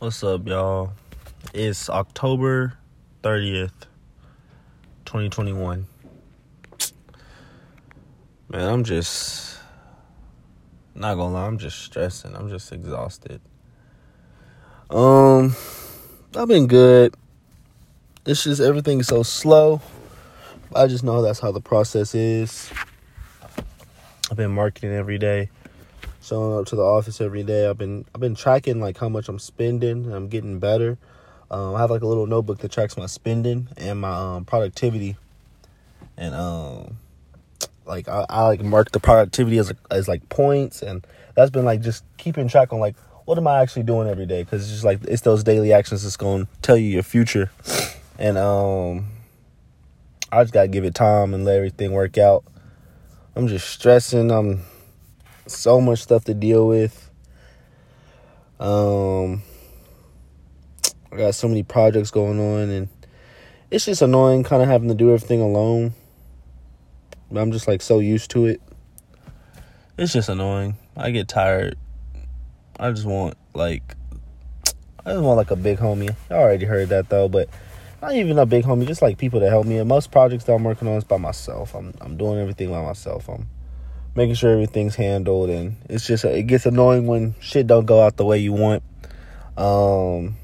What's up, y'all? It's October 30th, 2021. Man, I'm just not gonna lie, I'm just stressing. I'm just exhausted. Um, I've been good. It's just everything's so slow. I just know that's how the process is. I've been marketing every day showing up to the office every day. I've been I've been tracking like how much I'm spending. I'm getting better. Um, I have like a little notebook that tracks my spending and my um, productivity, and um, like I, I like mark the productivity as as like points, and that's been like just keeping track on like what am I actually doing every day because it's just like it's those daily actions that's going to tell you your future, and um, I just gotta give it time and let everything work out. I'm just stressing. I'm so much stuff to deal with. Um, I got so many projects going on, and it's just annoying kind of having to do everything alone. But I'm just like so used to it. It's just annoying. I get tired. I just want like I just want like a big homie. I already heard that though, but not even a big homie, just like people to help me. And most projects that I'm working on is by myself. I'm I'm doing everything by myself. I'm making sure everything's handled and it's just it gets annoying when shit don't go out the way you want. Um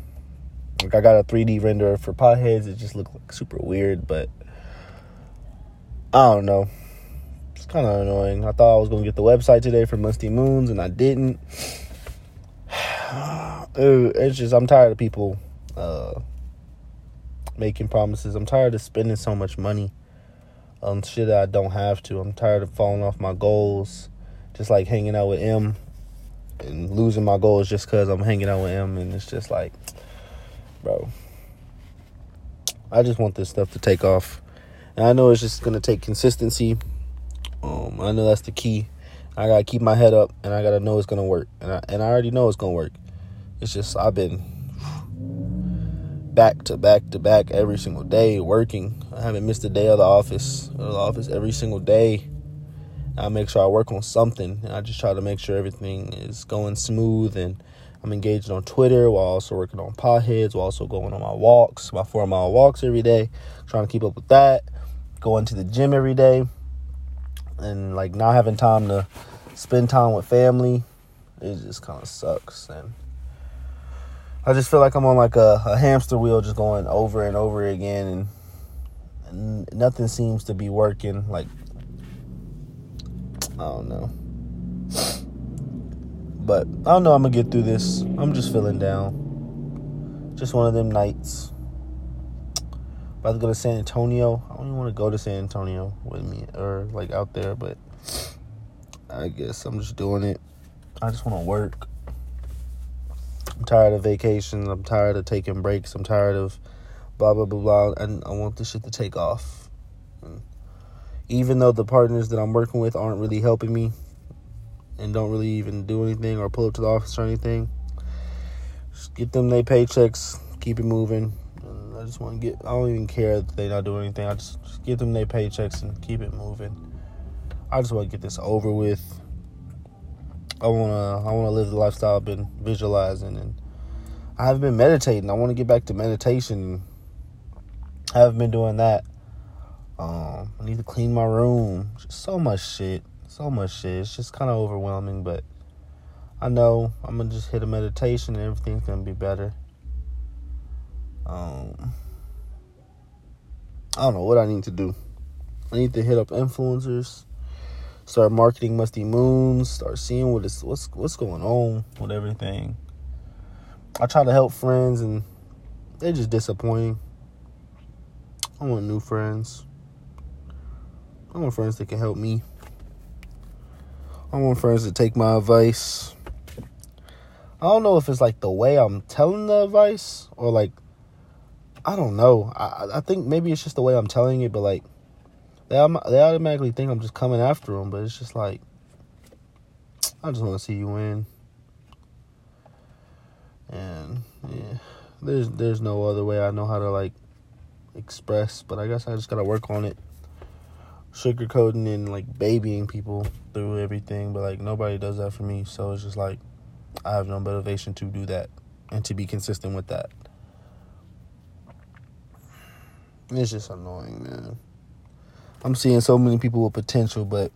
like i got a 3d render for potheads. It just looked like super weird but i don't know. It's kind of annoying. I thought i was gonna get the website today for musty moons and i didn't. It's just i'm tired of people uh making promises. I'm tired of spending so much money on shit that I don't have to. I'm tired of falling off my goals, just like hanging out with M and losing my goals just because I'm hanging out with M. And it's just like, bro, I just want this stuff to take off. And I know it's just going to take consistency. Um, I know that's the key. I got to keep my head up and I got to know it's going to work. And I, and I already know it's going to work. It's just, I've been back to back to back every single day working. I haven't missed a day of the office. Of the office every single day. I make sure I work on something. I just try to make sure everything is going smooth and I'm engaged on Twitter while also working on potheads, while also going on my walks, my four mile walks every day, trying to keep up with that, going to the gym every day, and like not having time to spend time with family. It just kind of sucks. And I just feel like I'm on like a, a hamster wheel, just going over and over again, and, and nothing seems to be working. Like I don't know, but I don't know. I'm gonna get through this. I'm just feeling down. Just one of them nights. About to go to San Antonio. I don't even want to go to San Antonio with me or like out there, but I guess I'm just doing it. I just want to work. Tired of vacations. I'm tired of taking breaks. I'm tired of blah blah blah blah. And I want this shit to take off. And even though the partners that I'm working with aren't really helping me and don't really even do anything or pull up to the office or anything, just get them their paychecks. Keep it moving. And I just want to get. I don't even care that they're not doing anything. I just, just get them their paychecks and keep it moving. I just want to get this over with. I wanna I wanna live the lifestyle I've been visualizing and I have been meditating. I want to get back to meditation. I haven't been doing that. Um, I need to clean my room. Just so much shit. So much shit. It's just kind of overwhelming, but I know I'm gonna just hit a meditation and everything's gonna be better. Um, I don't know what I need to do. I need to hit up influencers start marketing Musty Moons, start seeing what is what's what's going on with everything. I try to help friends and they're just disappointing. I want new friends. I want friends that can help me. I want friends to take my advice. I don't know if it's like the way I'm telling the advice or like I don't know. I I think maybe it's just the way I'm telling it, but like they they automatically think I'm just coming after them, but it's just like I just want to see you win. And yeah, there's there's no other way I know how to like express, but I guess I just gotta work on it. Sugarcoating and like babying people through everything, but like nobody does that for me, so it's just like I have no motivation to do that. and to be consistent with that. It's just annoying, man. I'm seeing so many people with potential, but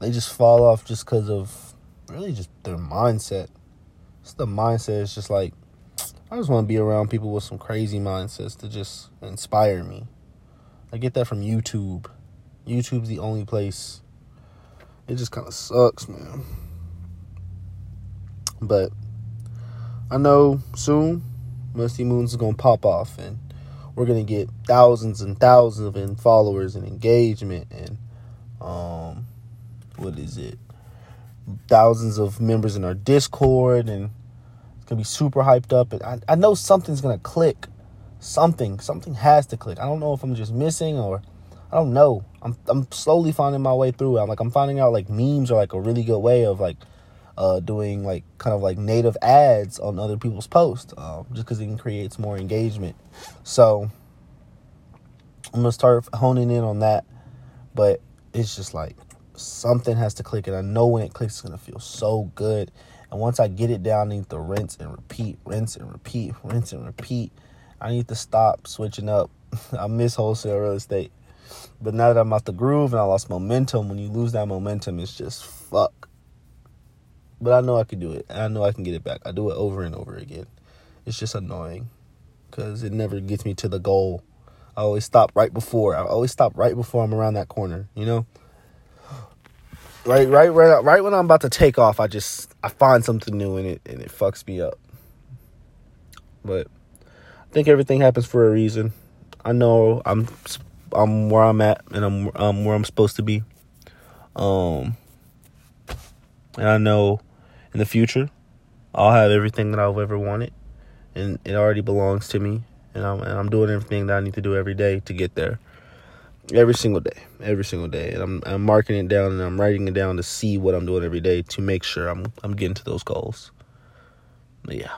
they just fall off just because of really just their mindset. It's the mindset. It's just like I just want to be around people with some crazy mindsets to just inspire me. I get that from YouTube. YouTube's the only place. It just kind of sucks, man. But I know soon Musty Moons is gonna pop off and we're gonna get thousands and thousands of followers and engagement and um what is it? Thousands of members in our Discord and it's gonna be super hyped up and I, I know something's gonna click. Something, something has to click. I don't know if I'm just missing or I don't know. I'm I'm slowly finding my way through. I'm like I'm finding out like memes are like a really good way of like uh, doing like kind of like native ads on other people's posts um, just because it creates more engagement. So I'm gonna start honing in on that, but it's just like something has to click, and I know when it clicks, it's gonna feel so good. And once I get it down, I need to rinse and repeat, rinse and repeat, rinse and repeat. I need to stop switching up. I miss wholesale real estate. But now that I'm out the groove and I lost momentum, when you lose that momentum, it's just fuck. But I know I can do it. I know I can get it back. I do it over and over again. It's just annoying because it never gets me to the goal. I always stop right before. I always stop right before I'm around that corner. You know, right, right, right, right when I'm about to take off, I just I find something new in it and it fucks me up. But I think everything happens for a reason. I know I'm I'm where I'm at and I'm I'm where I'm supposed to be. Um, and I know in the future, I'll have everything that I've ever wanted, and it already belongs to me. And I'm and I'm doing everything that I need to do every day to get there. Every single day, every single day, and I'm I'm marking it down and I'm writing it down to see what I'm doing every day to make sure I'm I'm getting to those goals. But yeah.